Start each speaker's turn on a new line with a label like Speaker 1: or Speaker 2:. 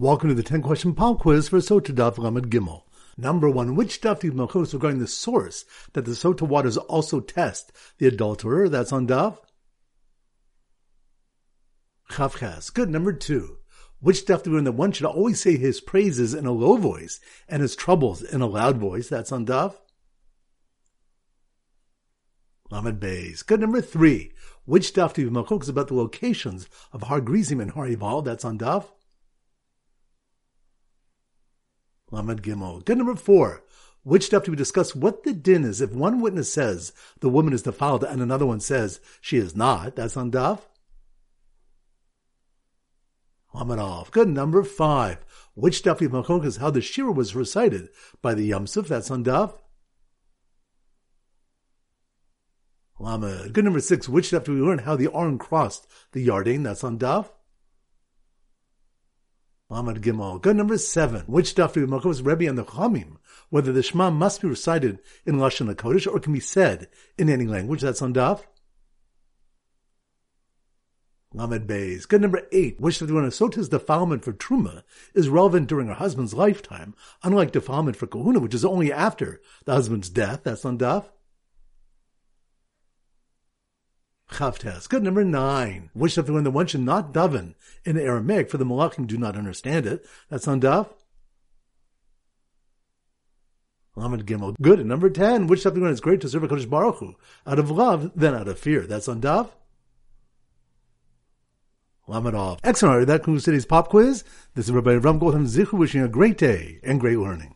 Speaker 1: Welcome to the 10 question pop quiz for Sotah Daf Lamed Gimel. Number one, which Daf do Malchus regarding the source that the Sotah waters also test the adulterer? That's on Daf. Chavches. Good. Number two, which Daf do we learn that one should always say his praises in a low voice and his troubles in a loud voice? That's on Daf. Lamed Beis. Good. Number three, which Daf do Malchus about the locations of Har Grizim and Har Ival? That's on Daf. Lamed Gimel. Good number four. Which step do we discuss what the din is if one witness says the woman is defiled and another one says she is not? That's on Daf. Lamed Good number five. Which Daf Machok is how the Shira was recited by the Yam Suf? That's on Daf. Lamed. Good number six. Which Daf do we learn how the Aron crossed the Yarden? That's on Daf. Lamed Gimel. Good number seven. Which daf do Makov's Rebbe and the Chamim? Whether the Shema must be recited in Lashon HaKodesh or can be said in any language. That's on daf. Lamed Beis. Good number eight. Which of the Sotah's defilement for Truma is relevant during her husband's lifetime, unlike defilement for Kehuna, which is only after the husband's death. That's on daf. Chavtes. Good number nine. Which of when the one should not daven in Aramaic for the Malachim do not understand it. That's on Daf. Lamed Gimel. Good. number ten. Which something when it's great to serve a Kadosh Baruch Hu out of love then out of fear. That's on Daf. Lamed. Excellent. That concludes today's pop quiz. This is Rabbi Ram Gotham Zichu wishing a great day and great learning.